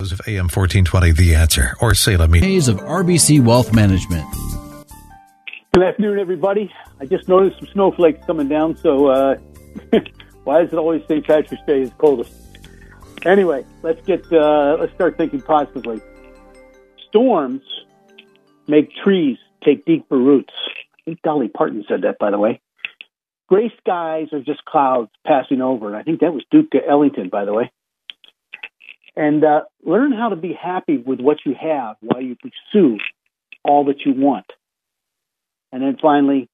Of AM 1420, The Answer, or Salem Media. Days of RBC Wealth Management. Good afternoon, everybody. I just noticed some snowflakes coming down, so uh, why does it always St. Patrick's Day is coldest? Anyway, let's get uh, let's start thinking positively. Storms make trees take deeper roots. I think Dolly Parton said that, by the way. Gray skies are just clouds passing over. And I think that was Duke Ellington, by the way. And uh, learn how to be happy with what you have while you pursue all that you want. And then finally,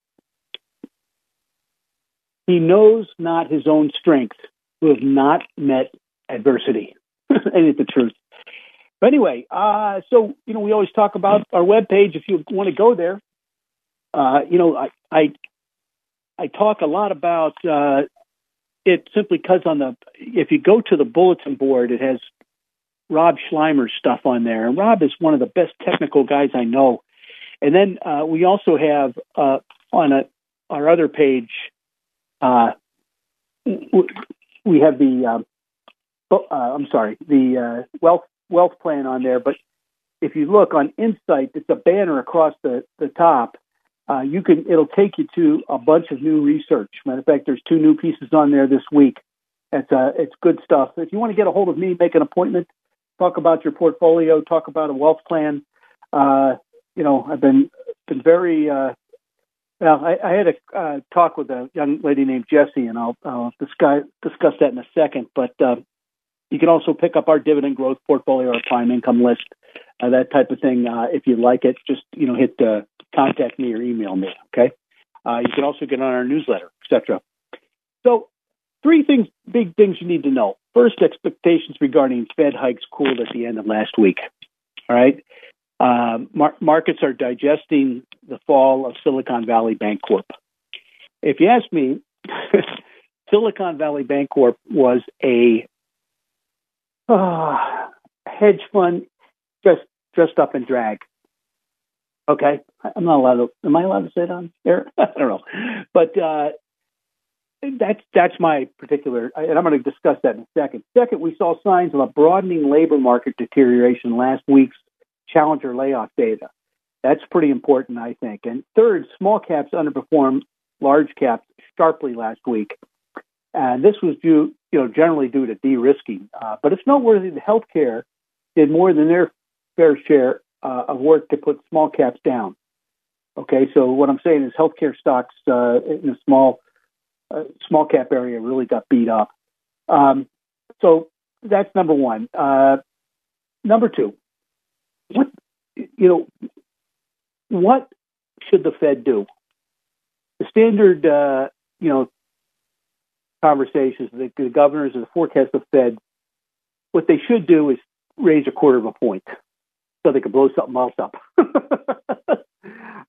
he knows not his own strength who have not met adversity. Ain't it the truth? But anyway, uh, so you know, we always talk about our webpage. If you want to go there, uh, you know, I, I I talk a lot about uh, it simply because on the if you go to the bulletin board, it has Rob Sluymer's stuff on there, and Rob is one of the best technical guys I know. And then uh, we also have uh, on a, our other page, uh, we have the um, uh, I'm sorry, the uh, wealth wealth plan on there. But if you look on Insight, it's a banner across the the top. Uh, you can it'll take you to a bunch of new research. Matter of fact, there's two new pieces on there this week. It's it's good stuff. If you want to get a hold of me, make an appointment, talk about your portfolio, talk about a wealth plan. Uh, you know, I've been been very uh, well. I, I had a uh, talk with a young lady named Jessie, and I'll, I'll discuss discuss that in a second. But uh, you can also pick up our dividend growth portfolio our prime income list, uh, that type of thing. Uh, if you like it, just you know hit uh, contact me or email me. Okay. Uh, you can also get on our newsletter, etc. So, three things, big things you need to know. First, expectations regarding Fed hikes cooled at the end of last week. All right. Um, mar- markets are digesting the fall of Silicon Valley Bank Corp. If you ask me, Silicon Valley Bank Corp was a uh, hedge fund just dressed up in drag. Okay, I'm not allowed to. Am I allowed to say it on air? I don't know, but uh, that's that's my particular, and I'm going to discuss that in a second. Second, we saw signs of a broadening labor market deterioration last week's Challenger layoff data. That's pretty important, I think. And third, small caps underperformed large caps sharply last week. And this was due, you know, generally due to de-risking. Uh, but it's noteworthy that healthcare did more than their fair share uh, of work to put small caps down. Okay, so what I'm saying is healthcare stocks uh, in the small uh, small cap area really got beat up. Um, so that's number one. Uh, number two, what you know, what should the Fed do? The standard, uh, you know, conversations, the, the governors and the forecast of Fed, what they should do is raise a quarter of a point so they can blow something else up.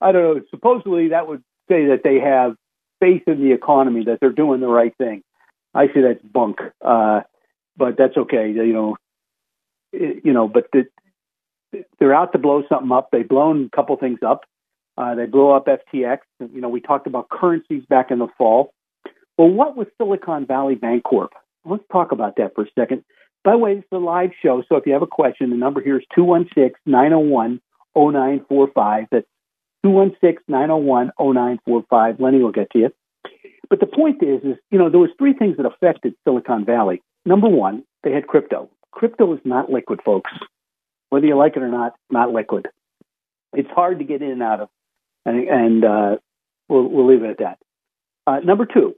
I don't know. Supposedly that would say that they have faith in the economy, that they're doing the right thing. I say that's bunk, uh, but that's okay. You know, it, you know, but the, they're out to blow something up. They've blown a couple things up. Uh, they blew up FTX. You know, we talked about currencies back in the fall. Well, what was Silicon Valley Bank Corp? Let's talk about that for a second. By the way, it's a live show, so if you have a question, the number here is 216 901 0945. That's 216 901 0945. Lenny will get to you. But the point is, is you know, there was three things that affected Silicon Valley. Number one, they had crypto. Crypto is not liquid, folks. Whether you like it or not, not liquid. It's hard to get in and out of, and, and uh, we'll, we'll leave it at that. Uh, number two,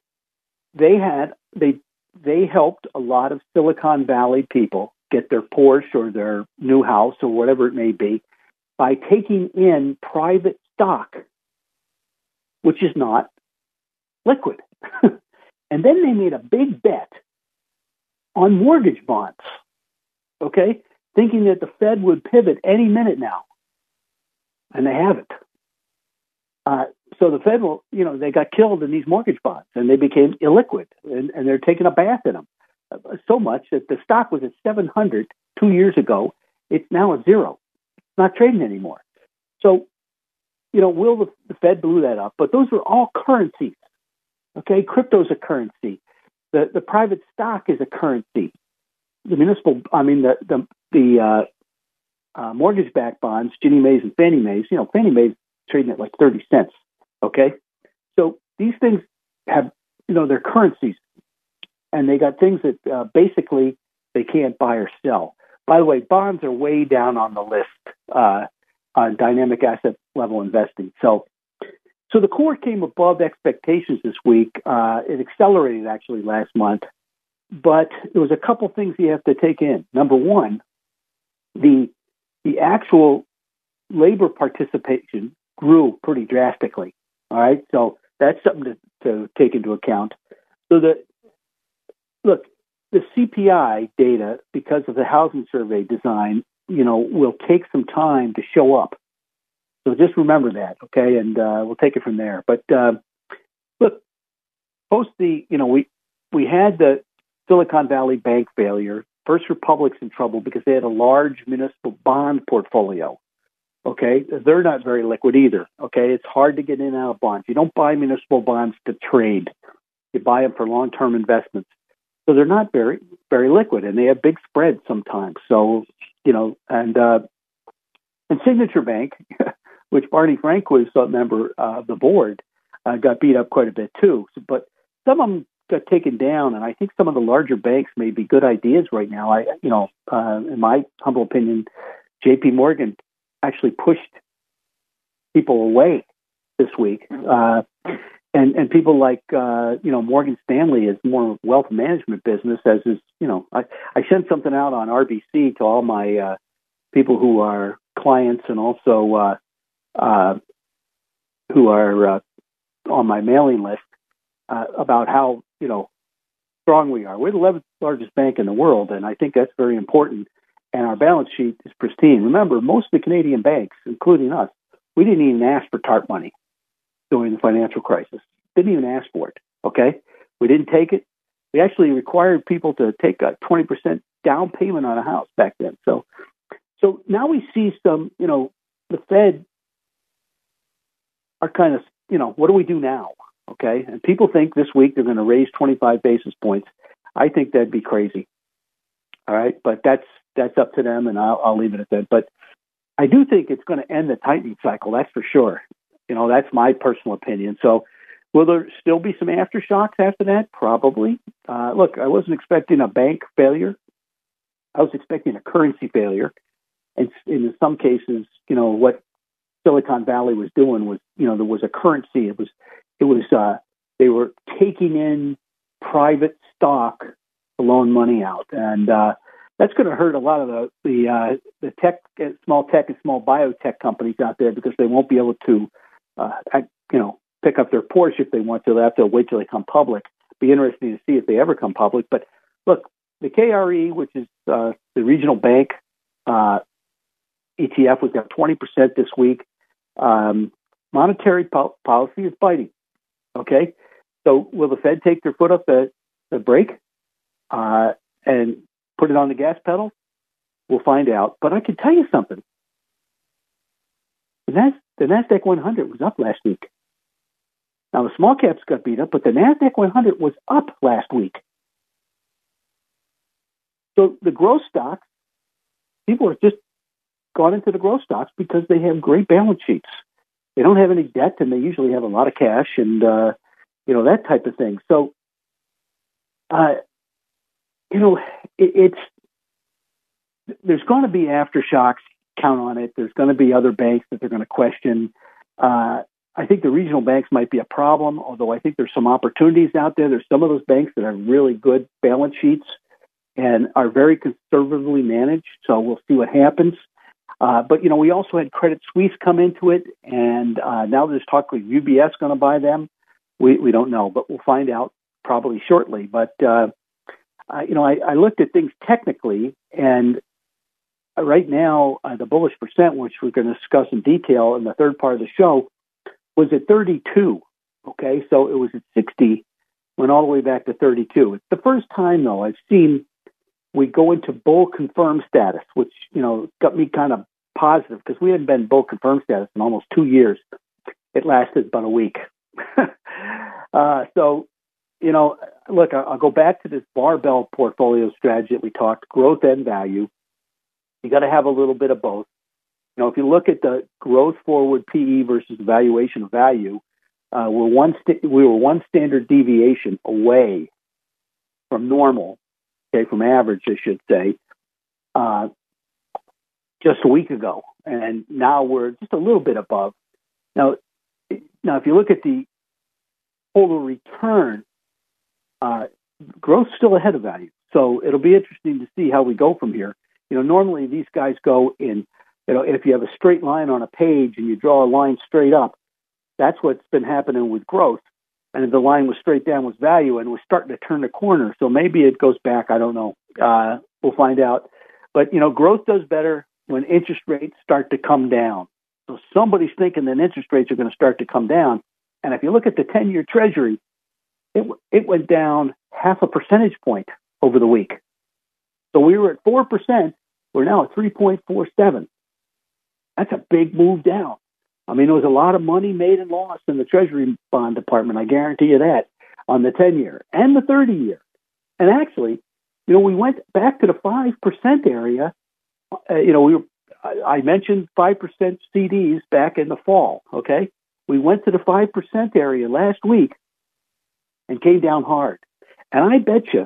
they had they they helped a lot of Silicon Valley people get their Porsche or their new house or whatever it may be by taking in private stock, which is not liquid. and then they made a big bet on mortgage bonds. Okay? thinking that the Fed would pivot any minute now, and they haven't. Uh, so the federal, you know, they got killed in these mortgage bonds, and they became illiquid, and, and they're taking a bath in them uh, so much that the stock was at 700 two years ago. It's now at zero. It's not trading anymore. So, you know, will the, the Fed blew that up? But those are all currencies. Okay, crypto's a currency. The the private stock is a currency. The municipal, I mean, the the the uh, uh, mortgage-backed bonds, Ginnie Mae's and Fannie Mae's. You know, Fannie Mae's trading at like thirty cents. Okay, so these things have you know they're currencies, and they got things that uh, basically they can't buy or sell. By the way, bonds are way down on the list uh, on dynamic asset level investing. So so the core came above expectations this week. Uh, it accelerated actually last month, but there was a couple things you have to take in. Number one, the the actual labor participation grew pretty drastically. All right, so that's something to, to take into account. So the look, the CPI data, because of the housing survey design, you know, will take some time to show up. So just remember that, okay? And uh, we'll take it from there. But uh, look, post the, you know, we we had the Silicon Valley Bank failure. First Republic's in trouble because they had a large municipal bond portfolio. Okay, they're not very liquid either. Okay, it's hard to get in and out of bonds. You don't buy municipal bonds to trade. You buy them for long-term investments. So they're not very very liquid, and they have big spreads sometimes. So you know, and uh, and Signature Bank, which Barney Frank was a member of the board, uh, got beat up quite a bit too. But some of them got taken down, and I think some of the larger banks may be good ideas right now. I, you know, uh, in my humble opinion, J.P. Morgan actually pushed people away this week, uh, and and people like uh, you know Morgan Stanley is more of a wealth management business, as is you know I I sent something out on RBC to all my uh, people who are clients and also uh, uh, who are uh, on my mailing list uh, about how you know strong we are. We're the 11th largest bank in the world, and I think that's very important. And our balance sheet is pristine. Remember, most of the Canadian banks, including us, we didn't even ask for TARP money during the financial crisis. Didn't even ask for it. Okay, we didn't take it. We actually required people to take a 20% down payment on a house back then. So, so now we see some, you know, the Fed are kind of, you know, what do we do now? Okay. And people think this week they're going to raise 25 basis points. I think that'd be crazy. All right. But that's, that's up to them and I'll, I'll leave it at that. But I do think it's going to end the tightening cycle. That's for sure. You know, that's my personal opinion. So, will there still be some aftershocks after that? Probably. Uh, look, I wasn't expecting a bank failure. I was expecting a currency failure. And in some cases, you know, what Silicon Valley was doing was, you know, there was a currency. It was, it was, uh, they were taking in private stock to loan money out, and uh, that's going to hurt a lot of the the uh, the tech, uh, small tech and small biotech companies out there because they won't be able to, uh, you know, pick up their Porsche if they want to. They have to wait till they come public. Be interesting to see if they ever come public. But look, the KRE, which is uh, the regional bank uh, ETF, was down 20% this week. Um, monetary po- policy is biting. Okay, so will the Fed take their foot off the, the brake uh, and put it on the gas pedal? We'll find out. But I can tell you something. The, Nas- the Nasdaq 100 was up last week. Now the small caps got beat up, but the Nasdaq 100 was up last week. So the growth stocks, people are just gone into the growth stocks because they have great balance sheets. They don't have any debt, and they usually have a lot of cash, and uh, you know that type of thing. So, uh, you know, it, it's there's going to be aftershocks. Count on it. There's going to be other banks that they're going to question. Uh, I think the regional banks might be a problem, although I think there's some opportunities out there. There's some of those banks that have really good balance sheets and are very conservatively managed. So we'll see what happens. Uh, but you know, we also had Credit Suisse come into it, and uh, now there's talk of UBS going to buy them. We we don't know, but we'll find out probably shortly. But uh, I, you know, I, I looked at things technically, and right now, uh, the bullish percent, which we're going to discuss in detail in the third part of the show, was at 32. Okay, so it was at 60, went all the way back to 32. It's the first time, though, I've seen we go into bull confirmed status, which you know got me kind of positive because we hadn't been bull confirmed status in almost two years. It lasted about a week. uh, so, you know, look, I'll go back to this barbell portfolio strategy that we talked: growth and value. You got to have a little bit of both. You know, if you look at the growth forward PE versus valuation of value, uh, we're one st- we were one standard deviation away from normal, okay, from average, I should say, uh, just a week ago, and now we're just a little bit above. Now, now if you look at the total return, uh, growth's still ahead of value. So it'll be interesting to see how we go from here. You know, normally these guys go in. You know, if you have a straight line on a page and you draw a line straight up, that's what's been happening with growth. And the line was straight down with value, and we're starting to turn the corner. So maybe it goes back. I don't know. Uh, we'll find out. But you know, growth does better when interest rates start to come down. So somebody's thinking that interest rates are going to start to come down. And if you look at the 10-year Treasury, it it went down half a percentage point over the week. So we were at four percent. We're now at 3.47. That's a big move down. I mean, there was a lot of money made and lost in the Treasury bond department. I guarantee you that on the 10 year and the 30 year. And actually, you know, we went back to the 5% area. Uh, you know, we were, I mentioned 5% CDs back in the fall. Okay. We went to the 5% area last week and came down hard. And I bet you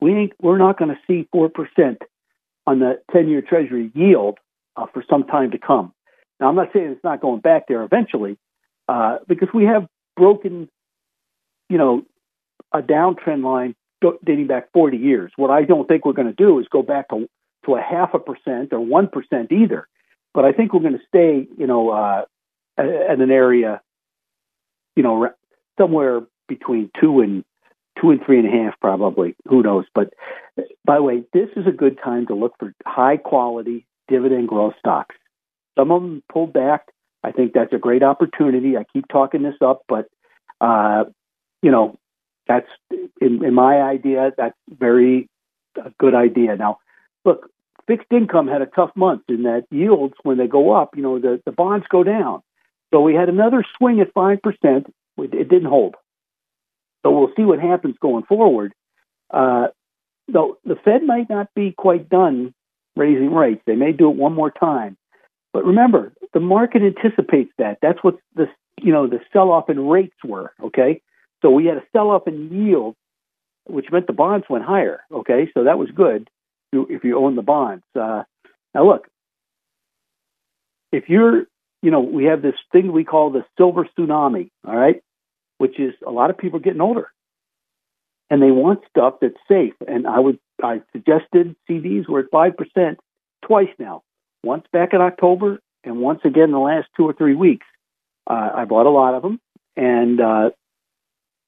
we ain't, we're not going to see 4% on the 10 year Treasury yield uh, for some time to come. Now, I'm not saying it's not going back there eventually, uh, because we have broken, you know, a downtrend line dating back 40 years. What I don't think we're going to do is go back to to a half a percent or one percent either. But I think we're going to stay, you know, uh, at an area, you know, somewhere between two and two and three and a half, probably. Who knows? But by the way, this is a good time to look for high quality dividend growth stocks. Some of them pulled back. I think that's a great opportunity. I keep talking this up, but uh, you know, that's in, in my idea. That's very a good idea. Now, look, fixed income had a tough month in that yields when they go up, you know, the the bonds go down. So we had another swing at five percent. It didn't hold. So we'll see what happens going forward. Uh, though the Fed might not be quite done raising rates. They may do it one more time. But remember, the market anticipates that. That's what the you know the sell off in rates were. Okay, so we had a sell off in yield, which meant the bonds went higher. Okay, so that was good if you own the bonds. Uh, now look, if you're you know we have this thing we call the silver tsunami. All right, which is a lot of people are getting older, and they want stuff that's safe. And I would I suggested CDs were at five percent twice now once back in October and once again in the last two or three weeks. Uh, I bought a lot of them, and uh,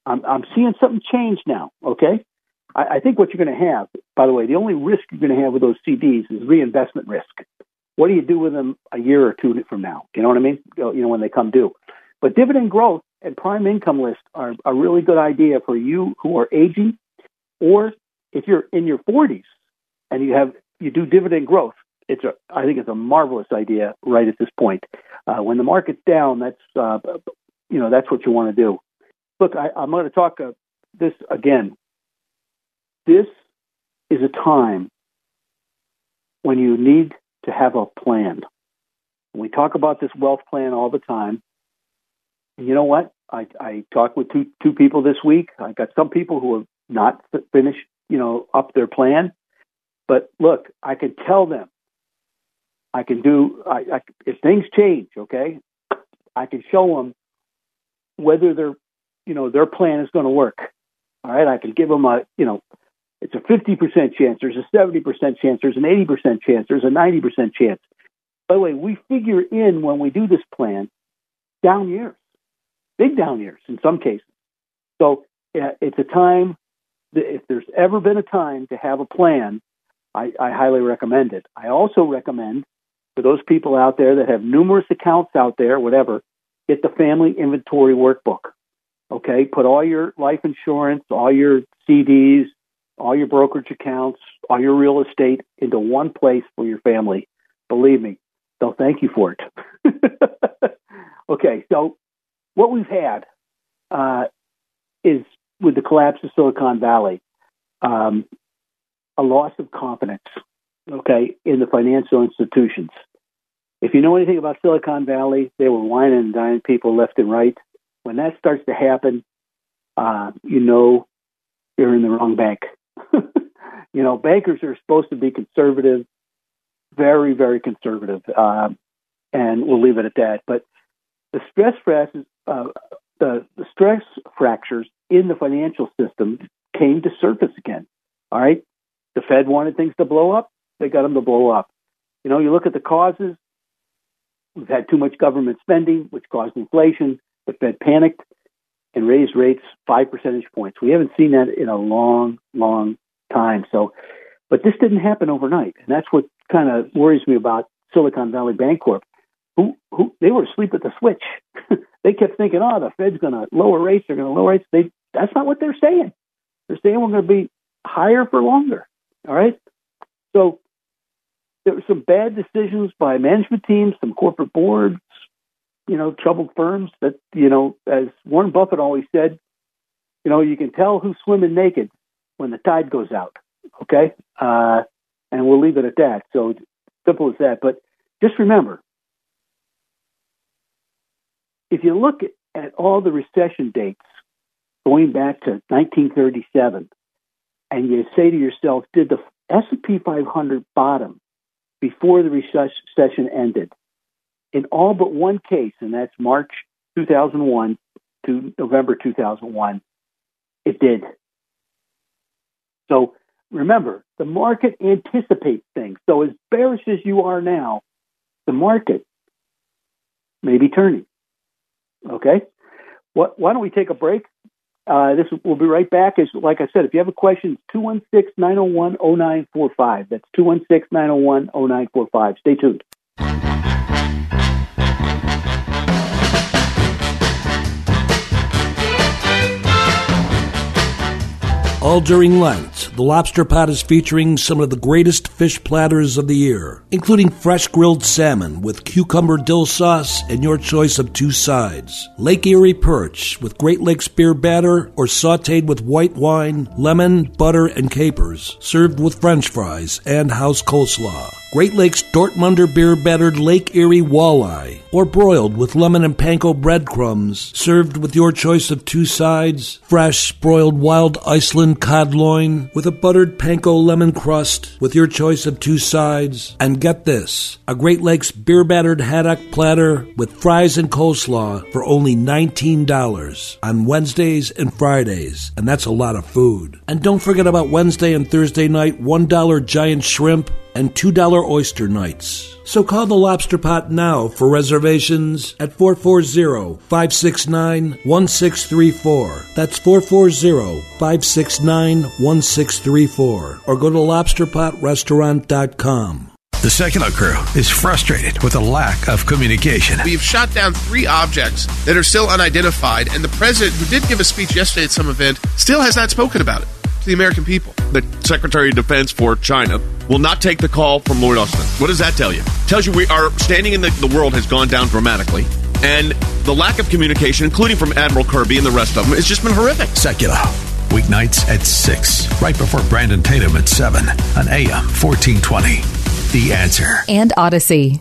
I'm, I'm seeing something change now. Okay, I, I think what you're going to have, by the way, the only risk you're going to have with those CDs is reinvestment risk. What do you do with them a year or two from now? You know what I mean? You know when they come due. But dividend growth and prime income list are a really good idea for you who are aging, or if you're in your 40s and you have you do dividend growth it's a, I think it's a marvelous idea right at this point. Uh, when the market's down, that's uh, you know that's what you want to do. Look, I, am going to talk uh, this again. This is a time when you need to have a plan. We talk about this wealth plan all the time. You know what? I, I talked with two two people this week. I got some people who have not finished, you know, up their plan. But look, I can tell them I can do I, I, if things change. Okay, I can show them whether their you know their plan is going to work. All right, I can give them a you know it's a fifty percent chance. There's a seventy percent chance. There's an eighty percent chance. There's a ninety percent chance. By the way, we figure in when we do this plan down years, big down years in some cases. So uh, it's a time. If there's ever been a time to have a plan, I, I highly recommend it. I also recommend for those people out there that have numerous accounts out there, whatever, get the family inventory workbook. Okay, put all your life insurance, all your CDs, all your brokerage accounts, all your real estate into one place for your family. Believe me, they'll thank you for it. okay, so what we've had uh, is with the collapse of Silicon Valley, um, a loss of confidence, okay, in the financial institutions. If you know anything about Silicon Valley, they were whining and dying people left and right. When that starts to happen, uh, you know you're in the wrong bank. you know, bankers are supposed to be conservative, very, very conservative, uh, and we'll leave it at that. But the stress uh, the, the stress fractures in the financial system came to surface again. All right, the Fed wanted things to blow up; they got them to blow up. You know, you look at the causes. We've had too much government spending, which caused inflation. The Fed panicked and raised rates five percentage points. We haven't seen that in a long, long time. So, but this didn't happen overnight, and that's what kind of worries me about Silicon Valley Bancorp. Who, who they were asleep at the switch. they kept thinking, "Oh, the Fed's going to lower rates. They're going to lower rates." They that's not what they're saying. They're saying we're going to be higher for longer. All right. So there were some bad decisions by management teams, some corporate boards, you know, troubled firms that, you know, as Warren Buffett always said, you know, you can tell who's swimming naked when the tide goes out. Okay. Uh, and we'll leave it at that. So simple as that. But just remember, if you look at, all the recession dates going back to 1937, and you say to yourself, did the S&P 500 bottom before the recession ended? In all but one case, and that's March 2001 to November 2001, it did. So remember, the market anticipates things. So as bearish as you are now, the market may be turning. Okay? What, why don't we take a break? Uh, this we'll be right back. As like I said, if you have a question, 216-901-0945. That's 216-901-0945. Stay tuned. All during Lent, the Lobster Pot is featuring some of the greatest fish platters of the year, including fresh grilled salmon with cucumber dill sauce and your choice of two sides. Lake Erie perch with Great Lakes beer batter or sauteed with white wine, lemon, butter, and capers, served with french fries and house coleslaw. Great Lakes Dortmunder beer battered Lake Erie walleye, or broiled with lemon and panko breadcrumbs, served with your choice of two sides, fresh broiled wild Iceland cod loin with a buttered panko lemon crust with your choice of two sides, and get this, a Great Lakes beer battered haddock platter with fries and coleslaw for only $19 on Wednesdays and Fridays, and that's a lot of food. And don't forget about Wednesday and Thursday night $1 giant shrimp and $2 oyster nights. So call the Lobster Pot now for reservations at 440-569-1634. That's 440-569-1634. Or go to lobsterpotrestaurant.com. The Sekulow crew is frustrated with the lack of communication. We've shot down three objects that are still unidentified, and the president, who did give a speech yesterday at some event, still has not spoken about it to the American people. The Secretary of Defense for China will not take the call from Lloyd Austin. What does that tell you? It tells you we our standing in the, the world has gone down dramatically. And the lack of communication, including from Admiral Kirby and the rest of them, has just been horrific. Sekulow. Weeknights at 6, right before Brandon Tatum at 7 on AM 1420. The answer. And Odyssey.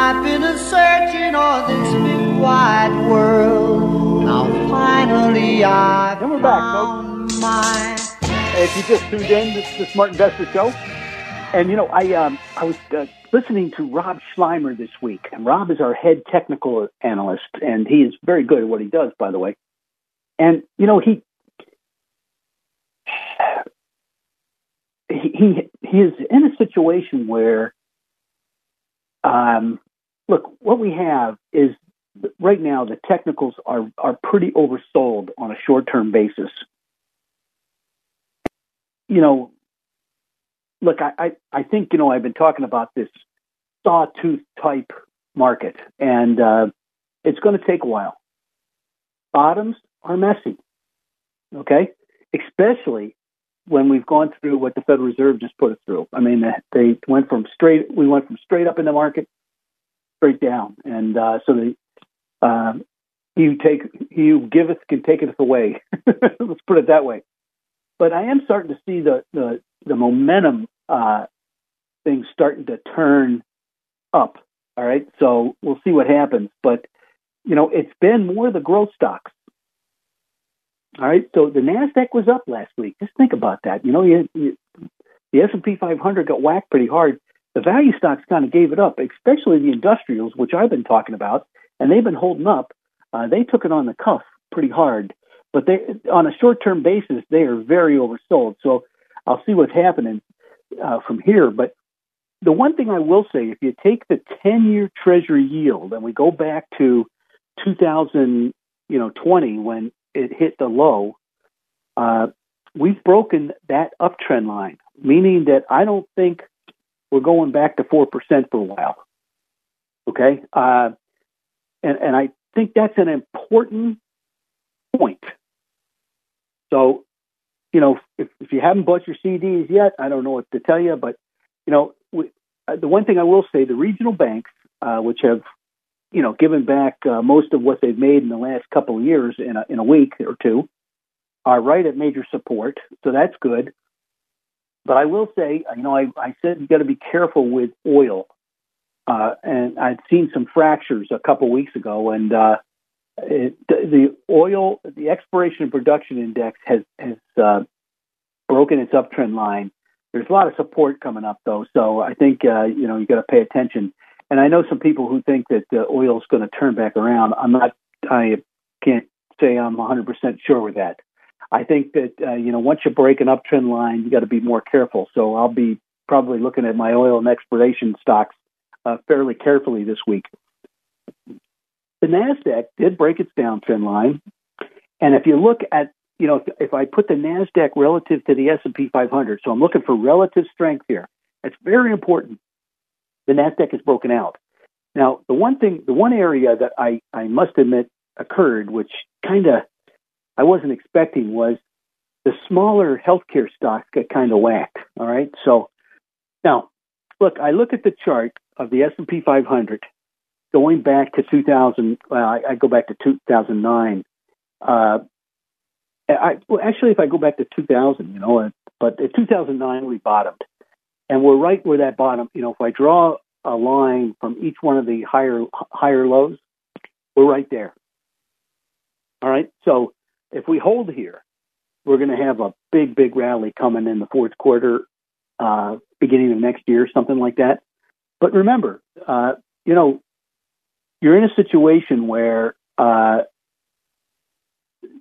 I've been a searching on this big wide world. Now finally I've And we're back, found mine. If you just tuned in, this is the Smart Investor Show. And you know, I um, I was uh, listening to Rob Sluymer this week, and Rob is our head technical analyst, and he is very good at what he does, by the way. And you know, he he he is in a situation where, um, look, what we have is right now the technicals are are pretty oversold on a short term basis. You know, look, I, I, I think, you know, I've been talking about this sawtooth type market, and uh, it's going to take a while. Bottoms are messy, okay? Especially when we've gone through what the Federal Reserve just put us through. I mean, they went from straight, we went from straight up in the market, straight down, and uh, so the um, you take, you giveth can take taketh away. Let's put it that way. But I am starting to see the the, the momentum uh, things starting to turn up. All right, so we'll see what happens. But you know, it's been more the growth stocks. All right, so the Nasdaq was up last week. Just think about that. You know, you, you, the S and P 500 got whacked pretty hard. The value stocks kind of gave it up, especially the industrials, which I've been talking about, and they've been holding up. Uh, they took it on the cuff pretty hard but they on a short term basis they are very oversold. So I'll see what's happening uh, from here. But the one thing I will say, if you take the ten year Treasury yield and we go back to 2000, you know, 20 when it hit the low, uh, we've broken that uptrend line, meaning that I don't think we're going back to four percent for a while. Okay, uh, and and I think that's an important point so, you know, if, if you haven't bought your CDs yet, I don't know what to tell you, but, you know, we, uh, the one thing I will say, the regional banks, uh, which have, you know, given back uh, most of what they've made in the last couple of years in a, in a week or two, are right at major support. So that's good. But I will say, you know, I, I said you got to be careful with oil. Uh, and I'd seen some fractures a couple weeks ago, and uh, it, the oil, the exploration and production index has has uh, broken its uptrend line. There's a lot of support coming up though, so I think uh, you know you got to pay attention. And I know some people who think that uh, oil is going to turn back around. I'm not. I can't say I'm 100% sure with that. I think that uh, you know once you break an uptrend line, you got to be more careful. So I'll be probably looking at my oil and exploration stocks uh, fairly carefully this week. The NASDAQ did break its downtrend line. And if you look at, you know, if, if I put the NASDAQ relative to the S&P 500, so I'm looking for relative strength here. It's very important. The NASDAQ is broken out. Now, the one thing, the one area that I, I must admit occurred, which kind of I wasn't expecting, was the smaller healthcare stocks got kind of whacked. All right, so now look, I look at the chart of the S&P 500 going back to 2000, well, I, I go back to 2009. Uh, I, well, actually, if I go back to 2000, you know, but in 2009 we bottomed, and we're right where that bottom. You know, if I draw a line from each one of the higher higher lows, we're right there. All right. So if we hold here, we're going to have a big, big rally coming in the fourth quarter, uh, beginning of next year, something like that. But remember, uh, you know, you're in a situation where, uh,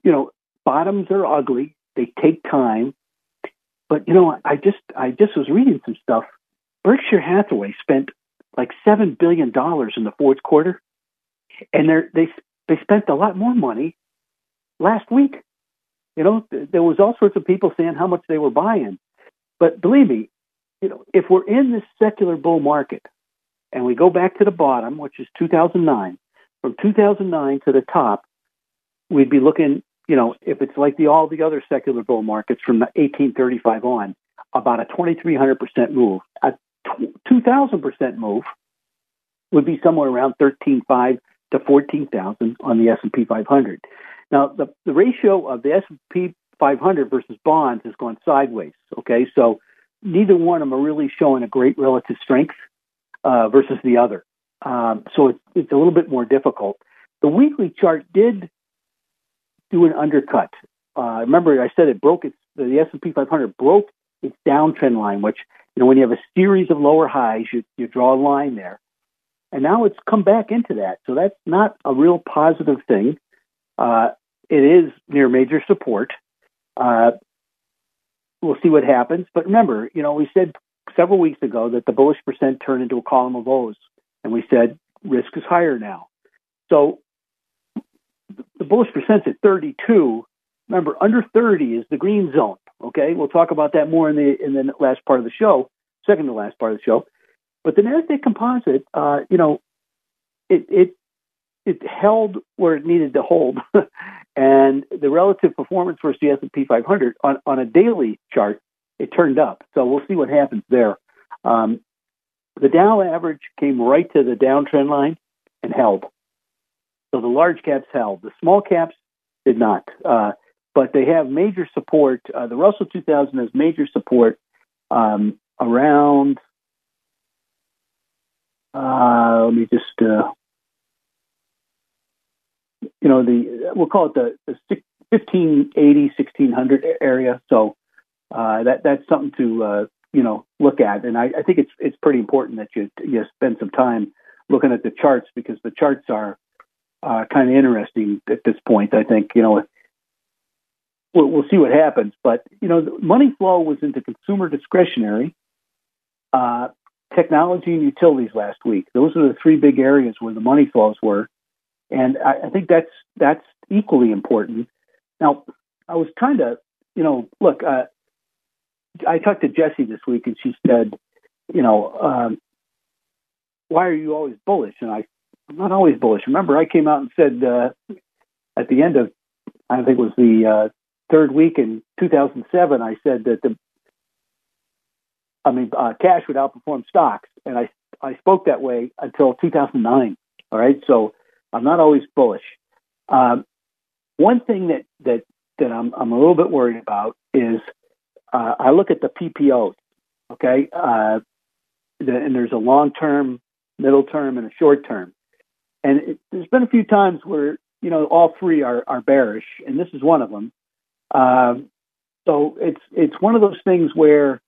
you know, bottoms are ugly. They take time. But, you know, I just, I just was reading some stuff. Berkshire Hathaway spent like $7 billion in the fourth quarter. And they they, they spent a lot more money last week. You know, there was all sorts of people saying how much they were buying. But believe me, you know, if we're in this secular bull market, and we go back to the bottom, which is 2009, from 2009 to the top, we'd be looking, you know, if it's like the all the other secular bull markets from 1835 on, about a 2,300% move. A 2,000% move would be somewhere around 13.5 to 14,000 on the S&P 500. Now, the, the ratio of the S&P 500 versus bonds has gone sideways. Okay, so neither one of them are really showing a great relative strength uh, versus the other. Um, so it's, it's a little bit more difficult. The weekly chart did do an undercut. Uh, remember, I said it broke its the S and P 500 broke its downtrend line, which You know, when you have a series of lower highs, you, you draw a line there. And now it's come back into that. So that's not a real positive thing. Uh, it is near major support. Uh, we'll see what happens. But remember, you know, we said several weeks ago that the bullish percent turned into a column of O's, and we said risk is higher now. So the bullish percent's at 32. Remember, under 30 is the green zone. Okay, we'll talk about that more in the in the last part of the show, second to last part of the show. But the Nasdaq Composite, uh, you know, it it it held where it needed to hold, and the relative performance versus the S and P 500 on on a daily chart, it turned up. So we'll see what happens there. Um, the Dow average came right to the downtrend line and held. So the large caps held. The small caps did not. Uh, but they have major support. Uh, the Russell 2000 has major support um, around. Uh, let me just, uh, know, the we'll call it the, the 1580, 1600 area. So uh, that that's something to uh, you know look at, and I, I think it's it's pretty important that you you spend some time looking at the charts because the charts are uh, kind of interesting at this point. I think you know we'll, we'll see what happens. But you know, money flow was into consumer discretionary, uh, technology, and utilities last week. Those are the three big areas where the money flows were, and I, I think that's that's equally important. Now, I was trying to, you know, look. Uh, I talked to Jesse this week, and she said, you know, um, why are you always bullish? And I, I'm not always bullish. Remember, I came out and said uh, at the end of, I think it was the uh, third week in 2007, I said that the, I mean, uh, cash would outperform stocks, and I I spoke that way until 2009. All right, so I'm not always bullish. Um, one thing that that that I'm I'm a little bit worried about is uh, I look at the PPOs. Okay, uh, the, and there's a long term, middle term, and a short term. And it, there's been a few times where you know all three are are bearish, and this is one of them. Um, so it's it's one of those things where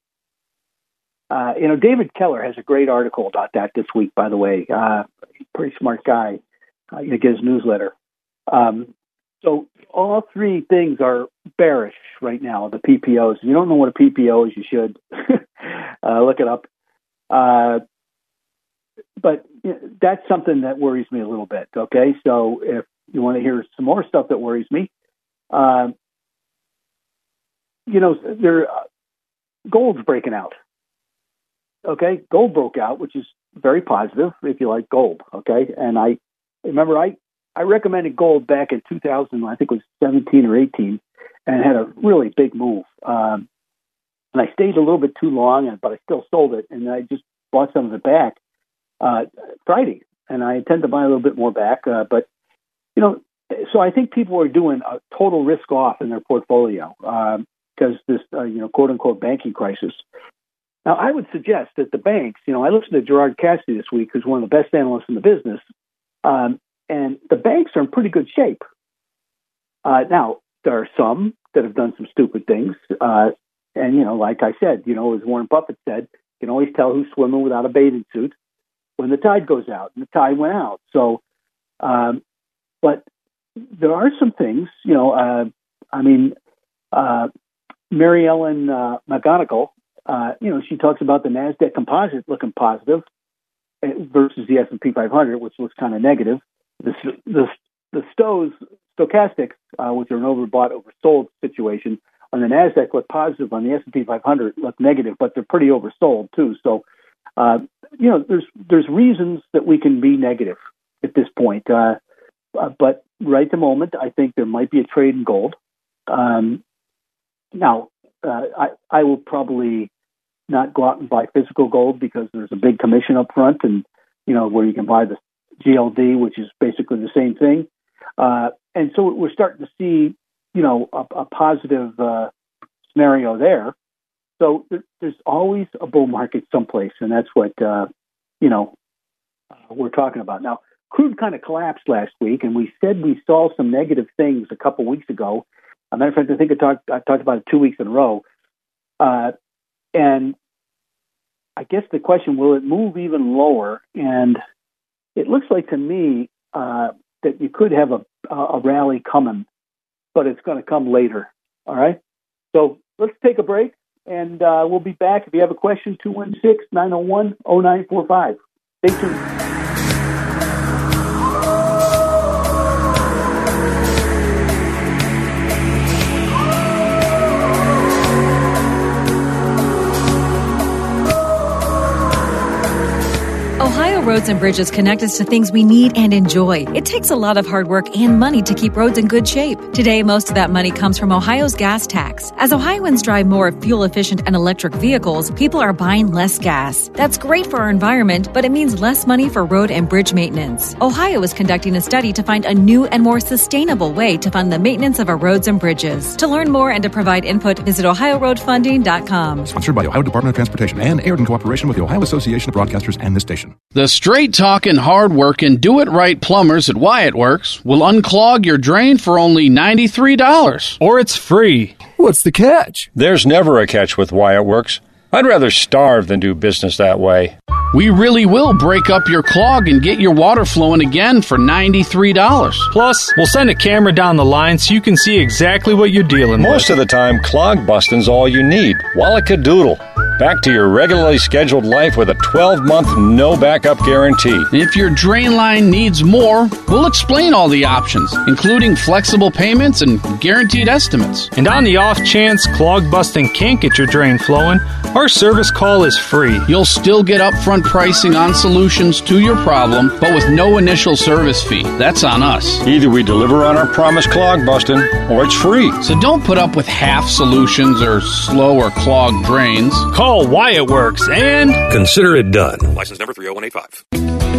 uh, you know David Keller has a great article about that this week. By the way, uh, pretty smart guy. Uh, you get his newsletter. Um, so all three things are bearish right now. The PPOs. If you don't know what a PPO is, you should uh, look it up. Uh, but you know, that's something that worries me a little bit. Okay, so if you want to hear some more stuff that worries me, uh, you know, there uh, gold's breaking out. Okay, gold broke out, which is very positive if you like gold. Okay, and I remember I I recommended gold back in 2000, I think it was 17 or 18, and had a really big move. Um, and I stayed a little bit too long, but I still sold it, and I just bought some of it back uh, Friday, and I intend to buy a little bit more back. Uh, but you know, so I think people are doing a total risk off in their portfolio. Um, because this, uh, you know, quote unquote banking crisis. Now, I would suggest that the banks, you know, I listened to Gerard Cassidy this week, who's one of the best analysts in the business, um, and the banks are in pretty good shape. Uh, now, there are some that have done some stupid things. Uh, and, you know, like I said, you know, as Warren Buffett said, you can always tell who's swimming without a bathing suit when the tide goes out. And the tide went out. So, um, but there are some things, you know, uh, I mean, uh, Mary Ellen uh, McGonagle, uh, you know, she talks about the Nasdaq Composite looking positive versus the S and P 500, which looks kind of negative. The the the stochastics, uh, which are an overbought, oversold situation, on the Nasdaq look positive. On the S and P 500 look negative, but they're pretty oversold too. So, uh, you know, there's there's reasons that we can be negative at this point. Uh, uh but right at the moment, I think there might be a trade in gold. Um, now, uh, I, I will probably not go out and buy physical gold because there's a big commission up front, and you know where you can buy the GLD, which is basically the same thing. Uh, and so we're starting to see, you know, a, a positive uh, scenario there. So there, there's always a bull market someplace, and that's what uh, you know uh, we're talking about now. Crude kind of collapsed last week, and we said we saw some negative things a couple weeks ago a matter of fact, I think I talked I talked about it two weeks in a row, uh, and I guess the question will it move even lower? And it looks like to me uh, that you could have a, a rally coming, but it's going to come later. All right. So let's take a break and uh, we'll be back. If you have a question, 216 901 0945. Stay tuned. Roads and Bridges connect us to things we need and enjoy. It takes a lot of hard work and money to keep roads in good shape. Today, most of that money comes from Ohio's gas tax. As Ohioans drive more fuel efficient and electric vehicles, people are buying less gas. That's great for our environment, but it means less money for road and bridge maintenance. Ohio is conducting a study to find a new and more sustainable way to fund the maintenance of our roads and bridges. To learn more and to provide input, visit OhioRoadFunding.com. Sponsored by Ohio Department of Transportation and aired in cooperation with the Ohio Association of Broadcasters and this station. The straight talking, hard working, do it right plumbers at Wyatt Works will unclog your drain for only $93. Or it's free. What's the catch? There's never a catch with Wyatt Works. I'd rather starve than do business that way. We really will break up your clog and get your water flowing again for $93. Plus, we'll send a camera down the line so you can see exactly what you're dealing Most with. Most of the time, clog busting's all you need. Wallacadoodle. Back to your regularly scheduled life with a 12 month no backup guarantee. If your drain line needs more, we'll explain all the options, including flexible payments and guaranteed estimates. And on the off chance clog busting can't get your drain flowing, our service call is free. You'll still get upfront pricing on solutions to your problem, but with no initial service fee. That's on us. Either we deliver on our promise clog busting, or it's free. So don't put up with half solutions or slow or clogged drains. Call Wyatt Works and consider it done. License number 30185.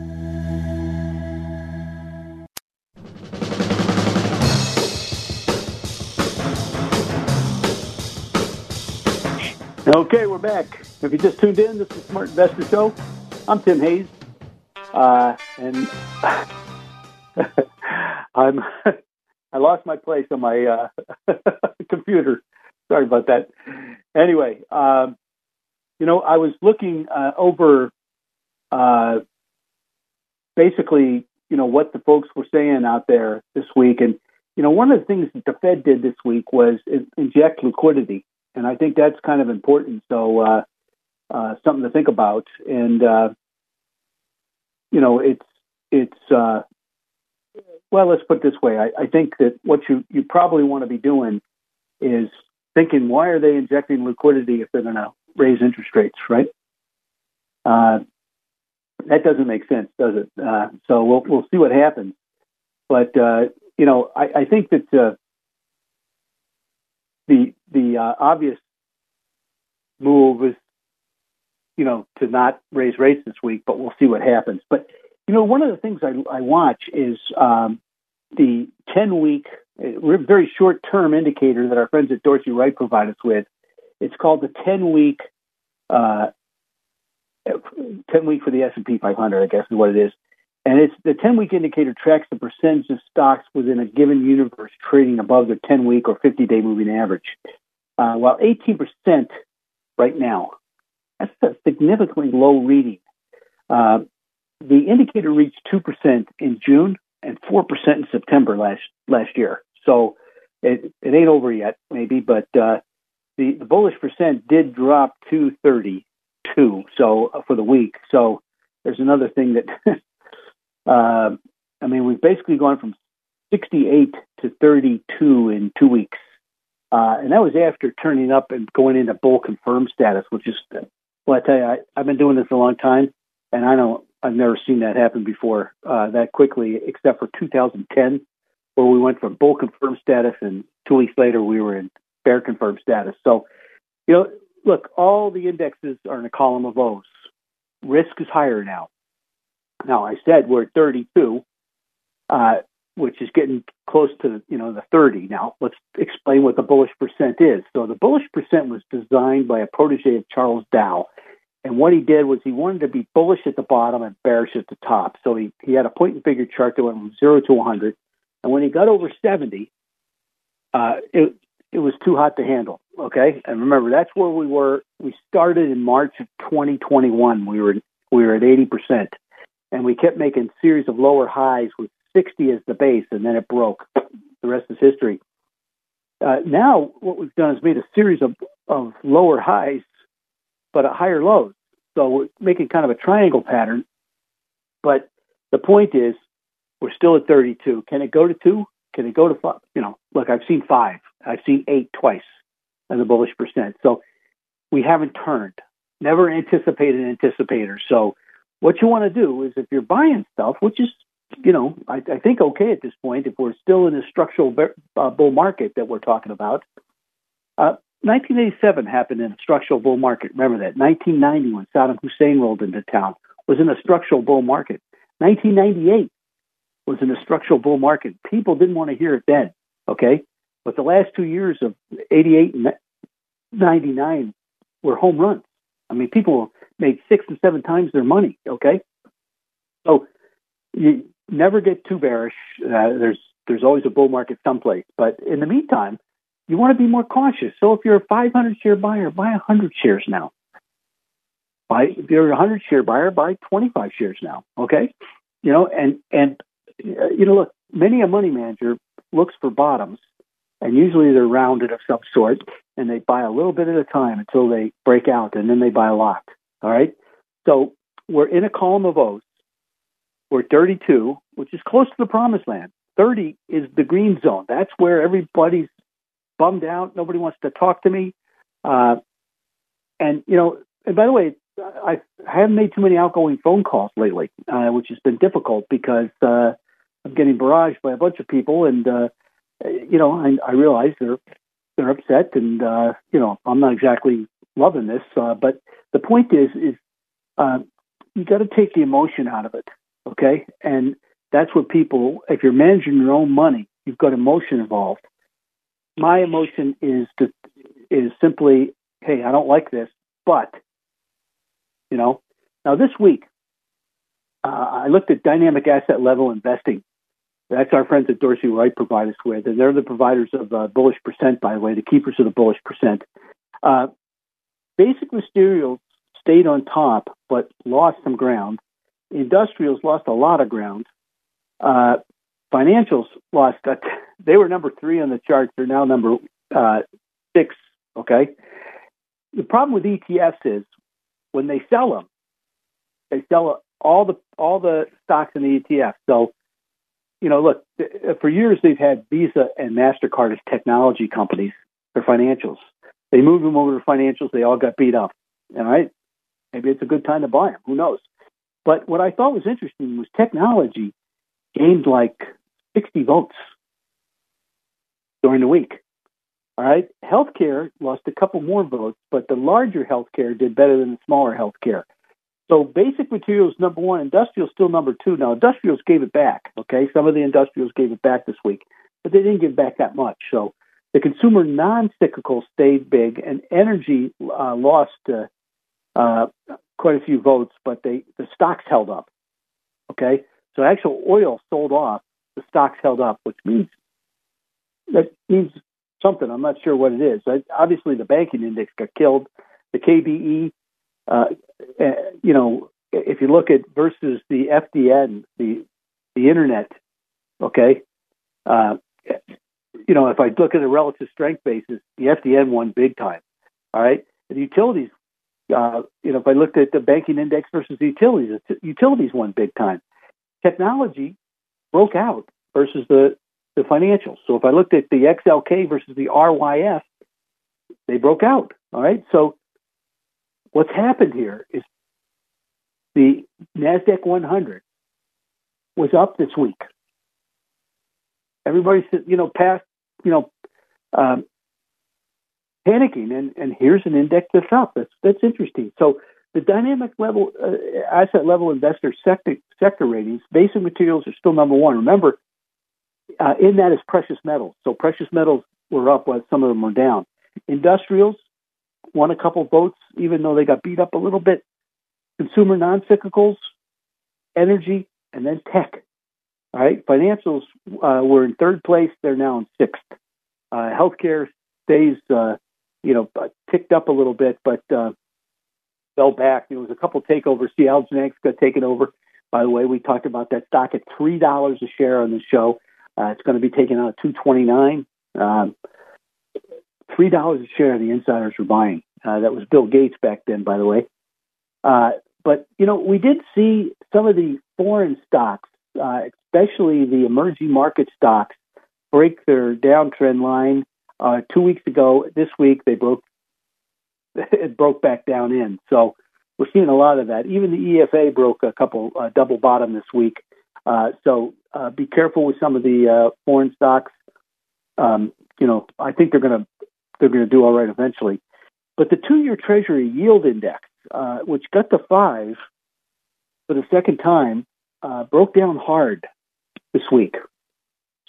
we're back. If you just tuned in, this is Smart Investor Show. I'm Tim Hayes, uh, and I'm I lost my place on my uh, computer. Sorry about that. Anyway, um, you know, I was looking uh, over uh, basically, you know, what the folks were saying out there this week, and you know, one of the things that the Fed did this week was inject liquidity and I think that's kind of important. So uh, uh, something to think about. And uh, you know, it's it's uh, well, let's put it this way. I, I think that what you you probably want to be doing is thinking, why are they injecting liquidity if they're going to raise interest rates, right? Uh, that doesn't make sense, does it? Uh, so we'll we'll see what happens. But uh, you know, I, I think that uh, the the uh, obvious move is, you know, to not raise rates this week, but we'll see what happens. But you know, one of the things I, I watch is um, the ten week, very short term indicator that our friends at Dorsey Wright provide us with. It's called the ten week. Uh, 10 week for the S&P 500, I guess is what it is. And it's the 10 week indicator tracks the percentage of stocks within a given universe trading above their 10 week or 50 day moving average. Uh, while 18% right now, that's a significantly low reading. Uh, the indicator reached 2% in June and 4% in September last, last year. So it, it ain't over yet, maybe, but uh, the, the bullish percent did drop to 32 so uh, for the week. So there's another thing that Uh, I mean, we've basically gone from 68 to 32 in two weeks. Uh, and that was after turning up and going into bull confirmed status, which is, well, I tell you, I, I've been doing this a long time, and I don't, I've never seen that happen before uh, that quickly, except for 2010, where we went from bull confirmed status, and two weeks later we were in bear confirmed status. So, you know, look, all the indexes are in a column of O's. Risk is higher now. Now, I said we're at 32, uh, which is getting close to you know the 30. Now, let's explain what the bullish percent is. So, the bullish percent was designed by a protege of Charles Dow, and what he did was he wanted to be bullish at the bottom and bearish at the top. So he he had a point and figure chart that went from zero to 100, and when he got over 70, uh, it it was too hot to handle. Okay, and remember that's where we were. We started in March of 2021. We were we were at 80 percent, and we kept making series of lower highs with 60 as the base, and then it broke. The rest is history. Uh, now, what we've done is made a series of, of lower highs, but at higher lows. So we're making kind of a triangle pattern. But the point is, we're still at 32. Can it go to two? Can it go to five? You know, look, I've seen five. I've seen eight twice as a bullish percent. So we haven't turned. Never anticipated anticipator. So what you want to do is if you're buying stuff, which is, you know, I, I think okay at this point, if we're still in a structural uh, bull market that we're talking about, uh, 1987 happened in a structural bull market. Remember that. 1990, when Saddam Hussein rolled into town, was in a structural bull market. 1998 was in a structural bull market. People didn't want to hear it then. Okay. But the last two years of 88 and 99 were home runs. I mean, people made six and seven times their money. Okay. So you never get too bearish. Uh, there's, there's always a bull market someplace. But in the meantime, you want to be more cautious. So if you're a 500 share buyer, buy 100 shares now. Buy, if you're a 100 share buyer, buy 25 shares now. Okay. You know, and, and, uh, you know, look, many a money manager looks for bottoms and usually they're rounded of some sort, and they buy a little bit at a time until they break out, and then they buy a lot. All right. So we're in a column of O's. We're 32, which is close to the promised land. 30 is the green zone. That's where everybody's bummed out. Nobody wants to talk to me. Uh, and you know, and by the way, I haven't made too many outgoing phone calls lately, uh, which has been difficult because uh, I'm getting barraged by a bunch of people, and uh, you know, I, I realize they're they're upset, and uh, you know, I'm not exactly loving this. Uh, but the point is, is uh, you got to take the emotion out of it, okay? And that's what people. If you're managing your own money, you've got emotion involved. My emotion is to is simply, hey, I don't like this, but you know, now this week uh, I looked at dynamic asset level investing that's our friends at Dorsey Wright provide us with, and they're the providers of uh, bullish percent, by the way, the keepers of the bullish percent. Uh, basic materials stayed on top, but lost some ground. Industrials lost a lot of ground. Uh, financials lost. Uh, they were number three on the chart. They're now number uh, six. Okay. The problem with ETFs is when they sell them, they sell all the all the stocks in the ETF. So you know, look, for years they've had Visa and MasterCard as technology companies for financials. They moved them over to financials, they all got beat up. All right? Maybe it's a good time to buy them. Who knows? But what I thought was interesting was technology gained like 60 votes during the week. All right? Healthcare lost a couple more votes, but the larger healthcare did better than the smaller healthcare. So basic materials number one, industrial still number two. Now industrials gave it back. Okay, some of the industrials gave it back this week, but they didn't give back that much. So the consumer non-cyclical stayed big, and energy uh, lost uh, uh, quite a few votes, but they the stocks held up. Okay, so actual oil sold off, the stocks held up, which means that means something. I'm not sure what it is. Obviously, the banking index got killed. The KBE uh, uh, you know, if you look at versus the FDN, the the internet, okay, uh, you know, if I look at a relative strength basis, the FDN won big time. All right, the utilities, uh, you know, if I looked at the banking index versus the utilities, the utilities won big time. Technology broke out versus the the financials. So if I looked at the XLK versus the RYF, they broke out. All right, so What's happened here is the NASDAQ 100 was up this week. Everybody's, you know, past, you know, um, panicking, and, and here's an index that's up. That's, that's interesting. So the dynamic level uh, asset level investor sector sector ratings, basic materials are still number one. Remember, uh, in that is precious metals. So precious metals were up, while some of them were down. Industrials won a couple votes, even though they got beat up a little bit. Consumer non-cyclicals, energy, and then tech. All right, financials uh, were in third place. They're now in sixth. Uh, healthcare stays, uh, you know, ticked up a little bit, but uh, fell back. There was a couple takeovers. Seattle Genetics got taken over. By the way, we talked about that stock at three dollars a share on the show. Uh, it's going to be taken out at two twenty nine. Um, three dollars a share. The insiders were buying. Uh, that was Bill Gates back then, by the way. Uh, but you know, we did see some of the foreign stocks, uh, especially the emerging market stocks, break their downtrend line. Uh, two weeks ago, this week they broke it broke back down in. So we're seeing a lot of that. Even the EFA broke a couple uh, double bottom this week. Uh, so uh, be careful with some of the uh, foreign stocks. Um, you know, I think they're going to they're going to do all right eventually. But the two-year Treasury yield index, uh, which got to five for the second time, broke down hard this week.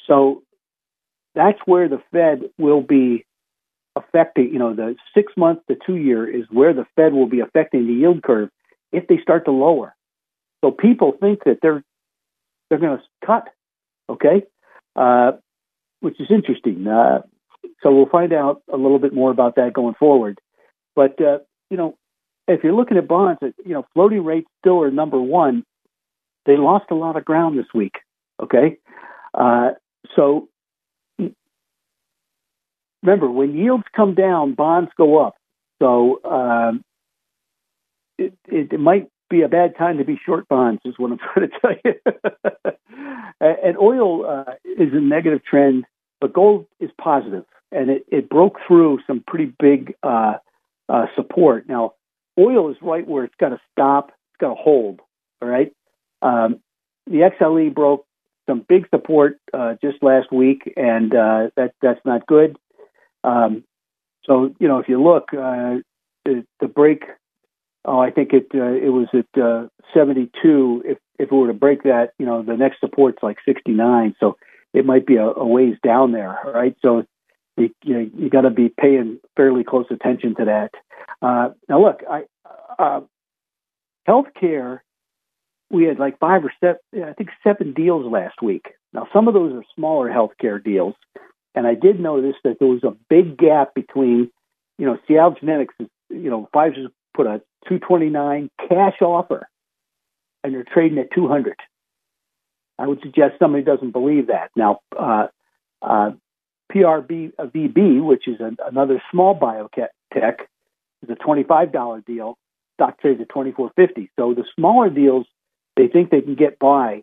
So that's where the Fed will be affecting, you know, the six month to two year is where the Fed will be affecting the yield curve if they start to lower. So people think that they're they're going to cut, okay, uh, which is interesting. Uh, so we'll find out a little bit more about that going forward. But uh, you know, if you're looking at bonds, you know, floating rates still are number one. They lost a lot of ground this week. Okay, uh, so remember, when yields come down, bonds go up. So um, it, it, it might be a bad time to be short bonds, is what I'm trying to tell you. and oil uh, is a negative trend, but gold is positive, and it, it broke through some pretty big uh, uh, support. Now, oil is right where it's got to stop, it's got to hold. All right. Um, the XLE broke some big support uh, just last week, and uh, that that's not good. Um, so you know, if you look, uh, the, the break, oh, I think it uh, it was at uh, 72. If if it were to break that, you know, the next support's like 69. So it might be a, a ways down there, right? So you you, you got to be paying fairly close attention to that. Uh, now, look, I uh, healthcare. We had like five or seven, I think seven deals last week. Now, some of those are smaller healthcare deals. And I did notice that there was a big gap between, you know, Seattle Genetics, you know, Pfizer's put a 229 cash offer and they're trading at 200. I would suggest somebody doesn't believe that. Now, uh, uh, PRB uh, which is a, another small biotech, is a $25 deal. Stock trades at 24.50. So the smaller deals, they think they can get by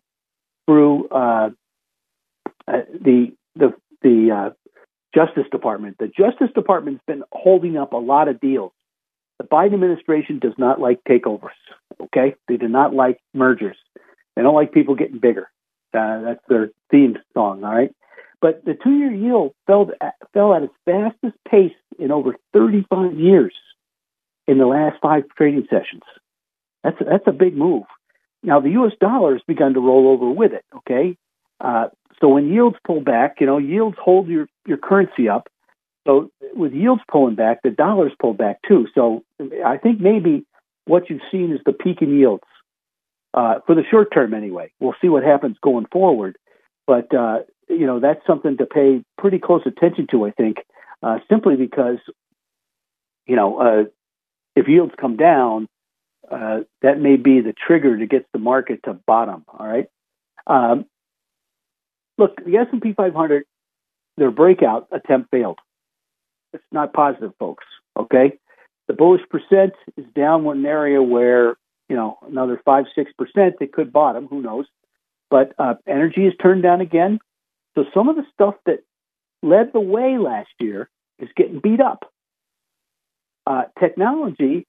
through uh, uh, the the the uh, Justice Department. The Justice Department's been holding up a lot of deals. The Biden administration does not like takeovers. Okay, they do not like mergers. They don't like people getting bigger. Uh, that's their theme song. All right, but the two-year yield fell fell at its fastest pace in over 35 years in the last five trading sessions. That's that's a big move. Now the U.S. dollar has begun to roll over with it. Okay, uh, so when yields pull back, you know, yields hold your, your currency up. So with yields pulling back, the dollars pull back too. So I think maybe what you've seen is the peak in yields uh, for the short term anyway. We'll see what happens going forward. But, uh, you know, that's something to pay pretty close attention to, I think, uh, simply because, you know, uh, if yields come down, uh, that may be the trigger to get the market to bottom. All right. Um, Look, the S&P 500, their breakout attempt failed. It's not positive, folks. Okay, the bullish percent is down one area where you know another five six percent it could bottom. Who knows? But uh, energy is turned down again. So some of the stuff that led the way last year is getting beat up. Uh, technology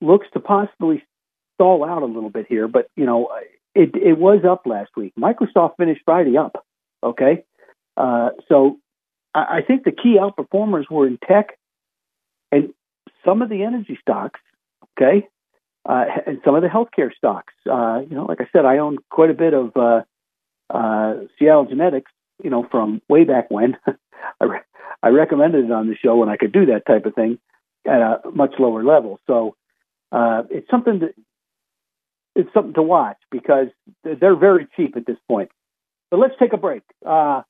looks to possibly stall out a little bit here, but you know it, it was up last week. Microsoft finished Friday up. Okay. Uh, so I, I think the key outperformers were in tech and some of the energy stocks. Okay. uh, and some of the healthcare stocks. Uh, you know, like I said, I own quite a bit of uh, uh, Seattle Genetics. You know, from way back when. I, re- I recommended it on the show when I could do that type of thing at a much lower level. So uh, it's something that it's something to watch because they're very cheap at this point. But let's take a break. Uh,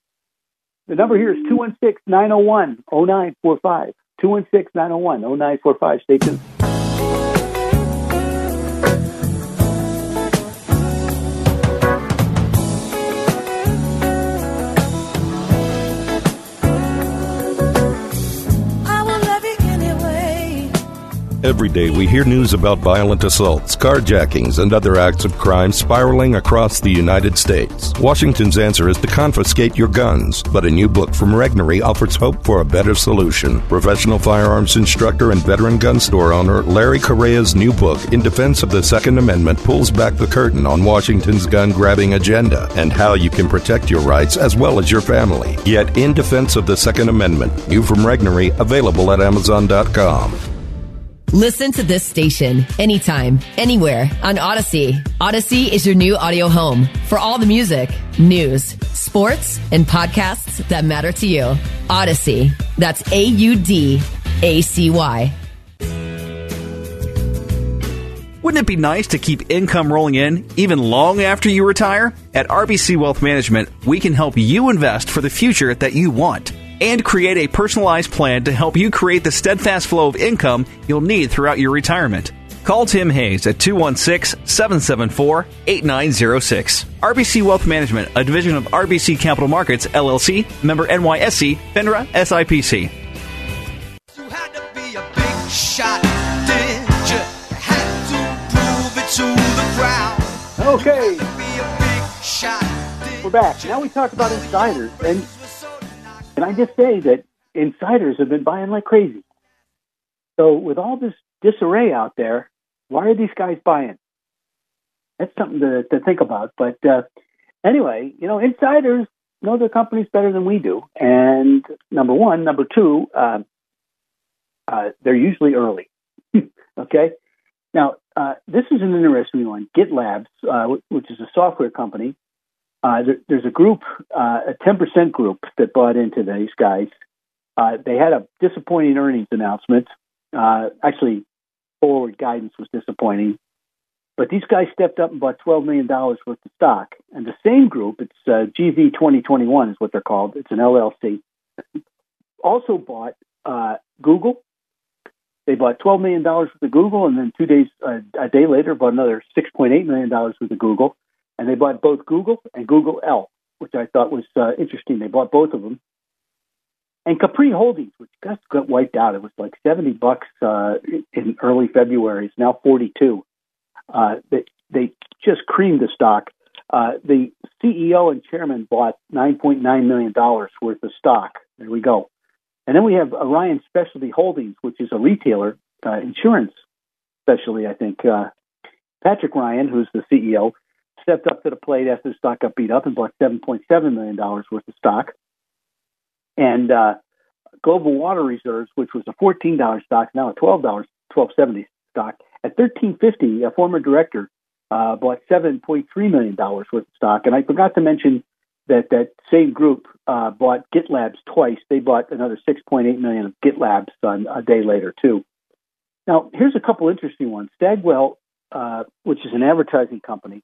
the number here is 216 901 0945. 216 901 0945. Stay tuned. Every day we hear news about violent assaults, carjackings, and other acts of crime spiraling across the United States. Washington's answer is to confiscate your guns, but a new book from Regnery offers hope for a better solution. Professional firearms instructor and veteran gun store owner Larry Correia's new book, In Defense of the Second Amendment, pulls back the curtain on Washington's gun grabbing agenda and how you can protect your rights as well as your family. Yet, In Defense of the Second Amendment, new from Regnery, available at Amazon.com. Listen to this station anytime, anywhere on Audacy. Audacy is your new audio home for all the music, news, sports, and podcasts that matter to you. Audacy. That's A U D A C Y. Wouldn't it be nice to keep income rolling in even long after you retire? At RBC Wealth Management, we can help you invest for the future that you want and create a personalized plan to help you create the steadfast flow of income you'll need throughout your retirement. Call Tim Hayes at 216 774 8906. RBC Wealth Management, a division of RBC Capital Markets, LLC, member NYSE, FINRA, SIPC. You have to prove it to the? Okay. We're back. Now we talk about insiders. And can I just say that insiders have been buying like crazy? So with all this disarray out there, why are these guys buying? That's something to, to think about. But uh, anyway, you know, insiders know their companies better than we do. And number one, number two, uh, uh, they're usually early. okay. Now, uh, this is an interesting one. GitLabs, uh, which is a software company, uh, there, there's a group, uh, a 10% group that bought into these guys. Uh, they had a disappointing earnings announcement. Uh, actually, forward guidance was disappointing. But these guys stepped up and bought $12 million worth of stock. And the same group, it's uh, GV 2021 is what they're called. It's an LLC. Also bought Google. They bought $12 million worth of Google, and then two days, a day later, bought another $6.8 million worth of Google and they bought both Google and Google L, which I thought was uh, interesting. They bought both of them. And Capri Holdings, which just got wiped out, it was like seventy bucks uh, in early February. It's now forty-two. Uh, they they just creamed the stock. Uh, the CEO and chairman bought nine point nine million dollars worth of stock. There we go. And then we have Orion Specialty Holdings, which is a retailer, uh, insurance specialty, I think. Uh, Patrick Ryan, who's the CEO, stepped up to the plate after the stock got beat up and bought $7.7 million worth of stock. And uh, Global Water Resources, which was a $14 stock, now a $12, 1270 stock. At 1350 a former director uh, bought $7.3 million worth of stock. And I forgot to mention that that same group uh, bought GitLabs twice. They bought another 6.8 million of GitLabs on a day later too. Now, here's a couple interesting ones. Stagwell, uh, which is an advertising company,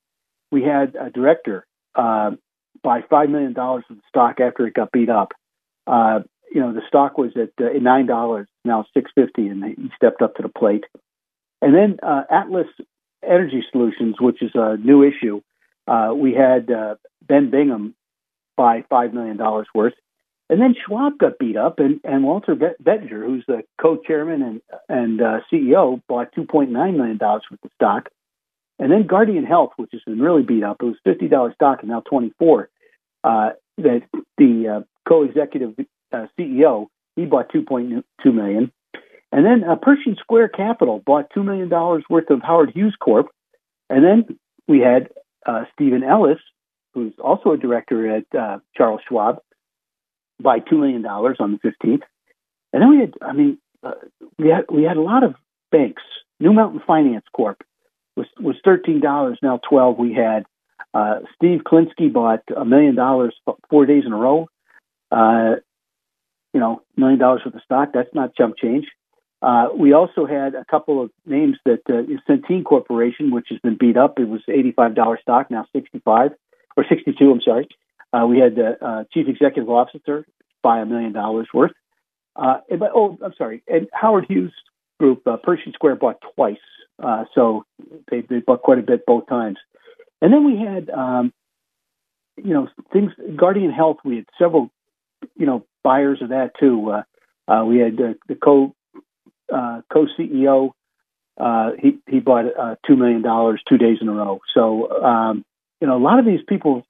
we had a director uh, buy five million dollars of the stock after it got beat up. Uh, you know, the stock was at uh, nine dollars, now six fifty, and he stepped up to the plate. And then uh, Atlas Energy Solutions, which is a new issue, uh, we had uh, Ben Brigham buy five million dollars worth. And then Schwab got beat up, and, and Walter Bettinger, who's the co-chairman and and uh, CEO, bought two point nine million dollars worth of stock. And then Guardant Health, which has been really beat up, it was fifty dollars stock and now twenty four. Uh, that the uh, co-executive uh, CEO he bought two point two million, and then uh, Pershing Square Capital bought two million dollars worth of Howard Hughes Corp. And then we had uh, Stephen Ellis, who's also a director at uh, Charles Schwab, buy two million dollars on the fifteenth. And then we had, I mean, uh, we had we had a lot of banks. New Mountain Finance Corp was was thirteen dollars, now twelve. We had uh, Steve Klinsky bought a million dollars four days in a row. Uh, you know, million dollars worth of stock. That's not chump change. Uh, we also had a couple of names that uh, Centene Corporation, which has been beat up. It was eighty-five dollar stock, now sixty-five or sixty-two. I'm sorry. Uh, we had the uh, chief executive officer buy a million dollars worth. Uh, but, oh, I'm sorry. And Howard Hughes Group, uh, Pershing Square bought twice, uh, so they, they bought quite a bit both times. And then we had, um, you know, things. Guardant Health. We had several, you know, buyers of that too. Uh, uh, we had the co uh, co CEO. Uh, he he bought uh, two million dollars two days in a row. So um, you know, a lot of these people.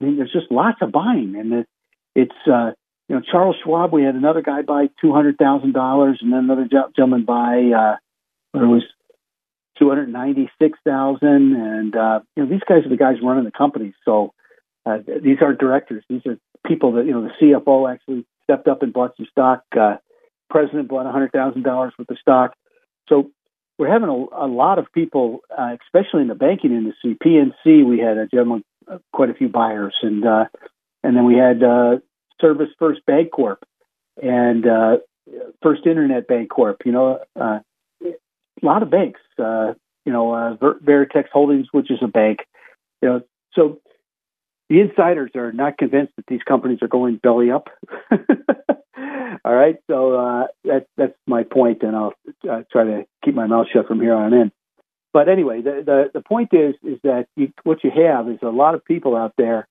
I mean, there's just lots of buying, and it, it's uh, you know Charles Schwab. We had another guy buy two hundred thousand dollars, and then another gentleman buy uh, it was two hundred ninety six thousand, and uh, you know these guys are the guys running the company. So uh, these are directors. These are people that you know the CFO actually stepped up and bought some stock. Uh, president bought hundred thousand dollars worth of stock. So we're having a, a lot of people, uh, especially in the banking industry. PNC, we had a gentleman, uh, quite a few buyers, and uh, and then we had uh, ServisFirst Bank Corp and uh, First Internet Bancorp. You know, uh, a lot of banks. Uh, you know, uh, Ver- Veritex Holdings, which is a bank. You know, so the insiders are not convinced that these companies are going belly up. All right, so uh, that, that's my point, and I'll uh, try to keep my mouth shut from here on in. But anyway, the the, the point is is that you, what you have is a lot of people out there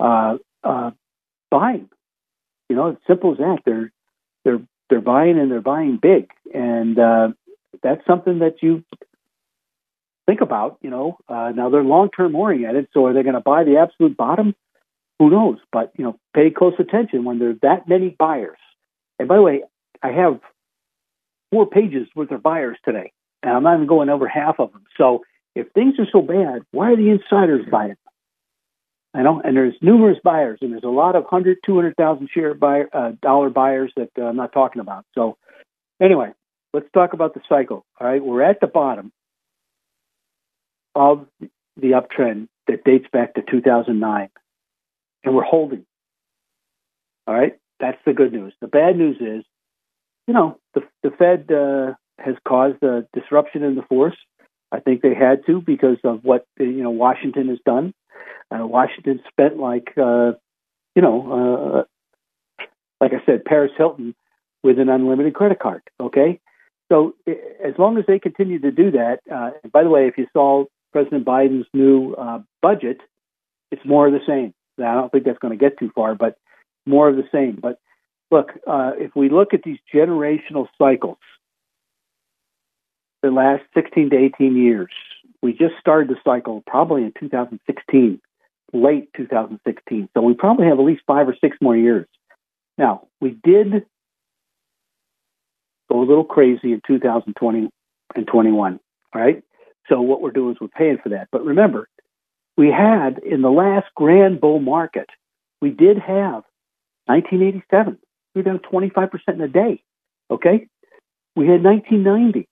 uh, uh, buying. You know, it's simple as that. They're they're they're buying and they're buying big, and uh, that's something that you think about. You know, uh, now they're long term oriented, so are they going to buy the absolute bottom? Who knows? But you know, pay close attention when there's that many buyers. And by the way, I have four pages worth of buyers today, and I'm not even going over half of them. So if things are so bad, why are the insiders buying? I know, and there's numerous buyers, and there's a lot of hundred, two hundred thousand share buyer, uh, dollar buyers that uh, I'm not talking about. So, anyway, let's talk about the cycle. All right, we're at the bottom of the uptrend that dates back to 2009, and we're holding. All right, that's the good news. The bad news is, you know, the the Fed uh, has caused a disruption in the force. I think they had to because of what you know Washington has done. Uh, Washington spent like uh, you know, uh, like I said, Paris Hilton with an unlimited credit card. Okay, so as long as they continue to do that, uh, and by the way, if you saw President Biden's new uh, budget, it's more of the same. Now, I don't think that's going to get too far, but more of the same. But look, uh, if we look at these generational cycles, the last 16 to 18 years, we just started the cycle probably in 2016, late 2016. So we probably have at least five or six more years. Now, we did go a little crazy in 2020 and 21, right? So what we're doing is we're paying for that. But remember, we had in the last grand bull market, we did have 1987. We were down 25% in a day. Okay? We had 1990.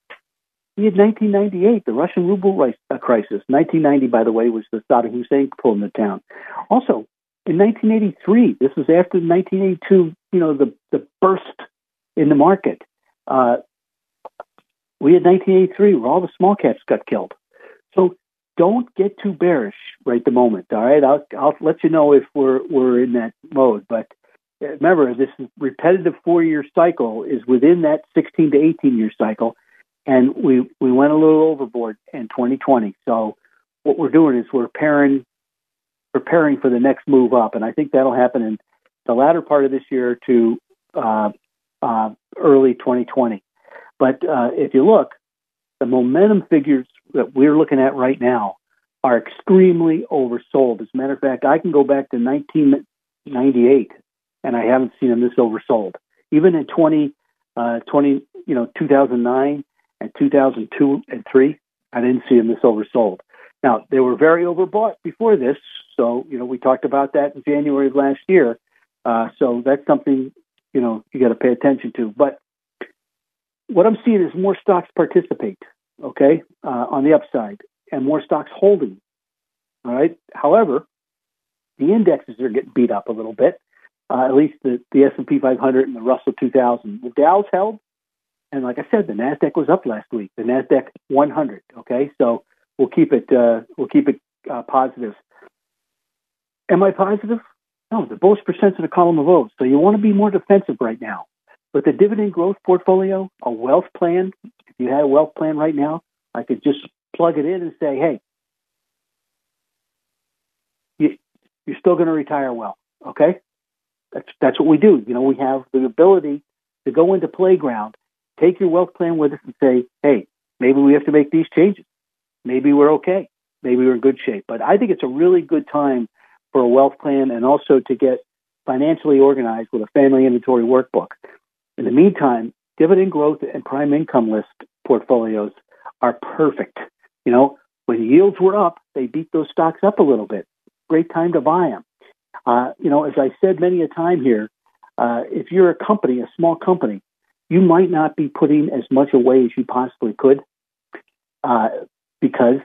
We had 1998, the Russian ruble uh, crisis. 1990, by the way, was the Saddam Hussein pulling the town. Also, in 1983, this was after 1982, you know, the, the burst in the market. Uh, we had 1983 where all the small caps got killed. So don't get too bearish right the moment. All right, I'll I'll let you know if we're we're in that mode. But remember, this repetitive four-year cycle is within that 16 to 18-year cycle, and we we went a little overboard in 2020. So what we're doing is we're preparing preparing for the next move up, and I think that'll happen in the latter part of this year to uh, uh, early 2020. But uh, if you look, the momentum figures that we're looking at right now are extremely oversold. As a matter of fact, I can go back to 1998 and I haven't seen them this oversold. Even in 20, uh, 20 you know, 2009 and 2002 and 3, I didn't see them this oversold. Now, they were very overbought before this. So, you know, we talked about that in January of last year. Uh, so that's something, you know, you got to pay attention to. But what I'm seeing is more stocks participate, okay, uh, on the upside. and more stocks holding. All right. However, the indexes are getting beat up a little bit. Uh, at least the, the S&P 500 and the Russell 2000. The Dow's held, and like I said, the Nasdaq was up last week. The Nasdaq 100. Okay, so we'll keep it uh, we'll keep it uh, positive. Am I positive? No, the bullish percent's in a column of O's. So you want to be more defensive right now. But the dividend growth portfolio, a wealth plan, if you had a wealth plan right now, I could just plug it in and say, hey, you, you're still going to retire well. Okay? That's, that's what we do. You know, we have the ability to go into playground, take your wealth plan with us and say, hey, maybe we have to make these changes. Maybe we're okay. Maybe we're in good shape. But I think it's a really good time for a wealth plan and also to get financially organized with a family inventory workbook. In the meantime, dividend growth and prime income list portfolios are perfect. You know, when yields were up, they beat those stocks up a little bit. Great time to buy them. Uh, you know, as I said many a time here, uh, if you're a company, a small company, you might not be putting as much away as you possibly could uh, because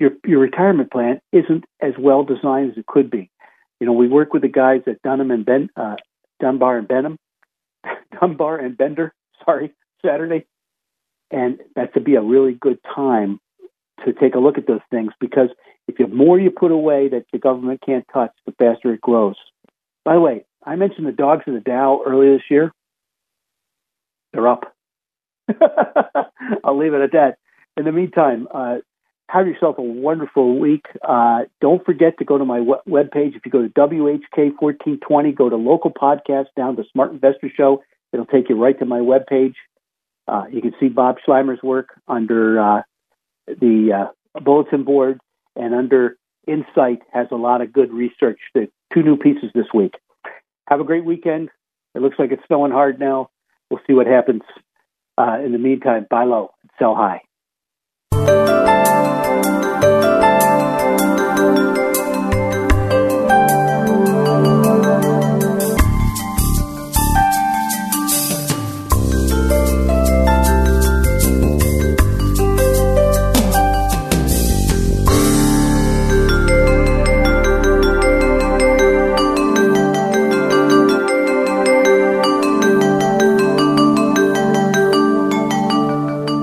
your your retirement plan isn't as well designed as it could be. You know, we work with the guys at Dunham and Ben, uh, Dunbar and Benham, Dunbar and Bender. Sorry, Saturday, and that could be a really good time to take a look at those things because if the more you put away that the government can't touch, the faster it grows. By the way, I mentioned the dogs of the Dow earlier this year. They're up. I'll leave it at that. In the meantime, uh, have yourself a wonderful week. Uh, don't forget to go to my web page. If you go to WHK1420, go to local podcast down to Smart Investor Show. It'll take you right to my web page. Uh, you can see Bob Sluymer's work under uh, the uh, bulletin board and under Insight has a lot of good research. The two new pieces this week. Have a great weekend. It looks like it's snowing hard now. We'll see what happens. Uh, in the meantime, buy low sell high.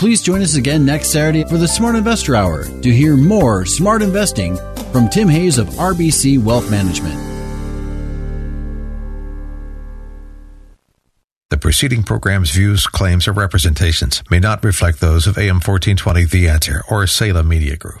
Please join us again next Saturday for the Smart Investor Hour to hear more smart investing from Tim Hayes of RBC Wealth Management. The preceding program's views, claims, or representations may not reflect those of AM 1420 The Answer or Salem Media Group.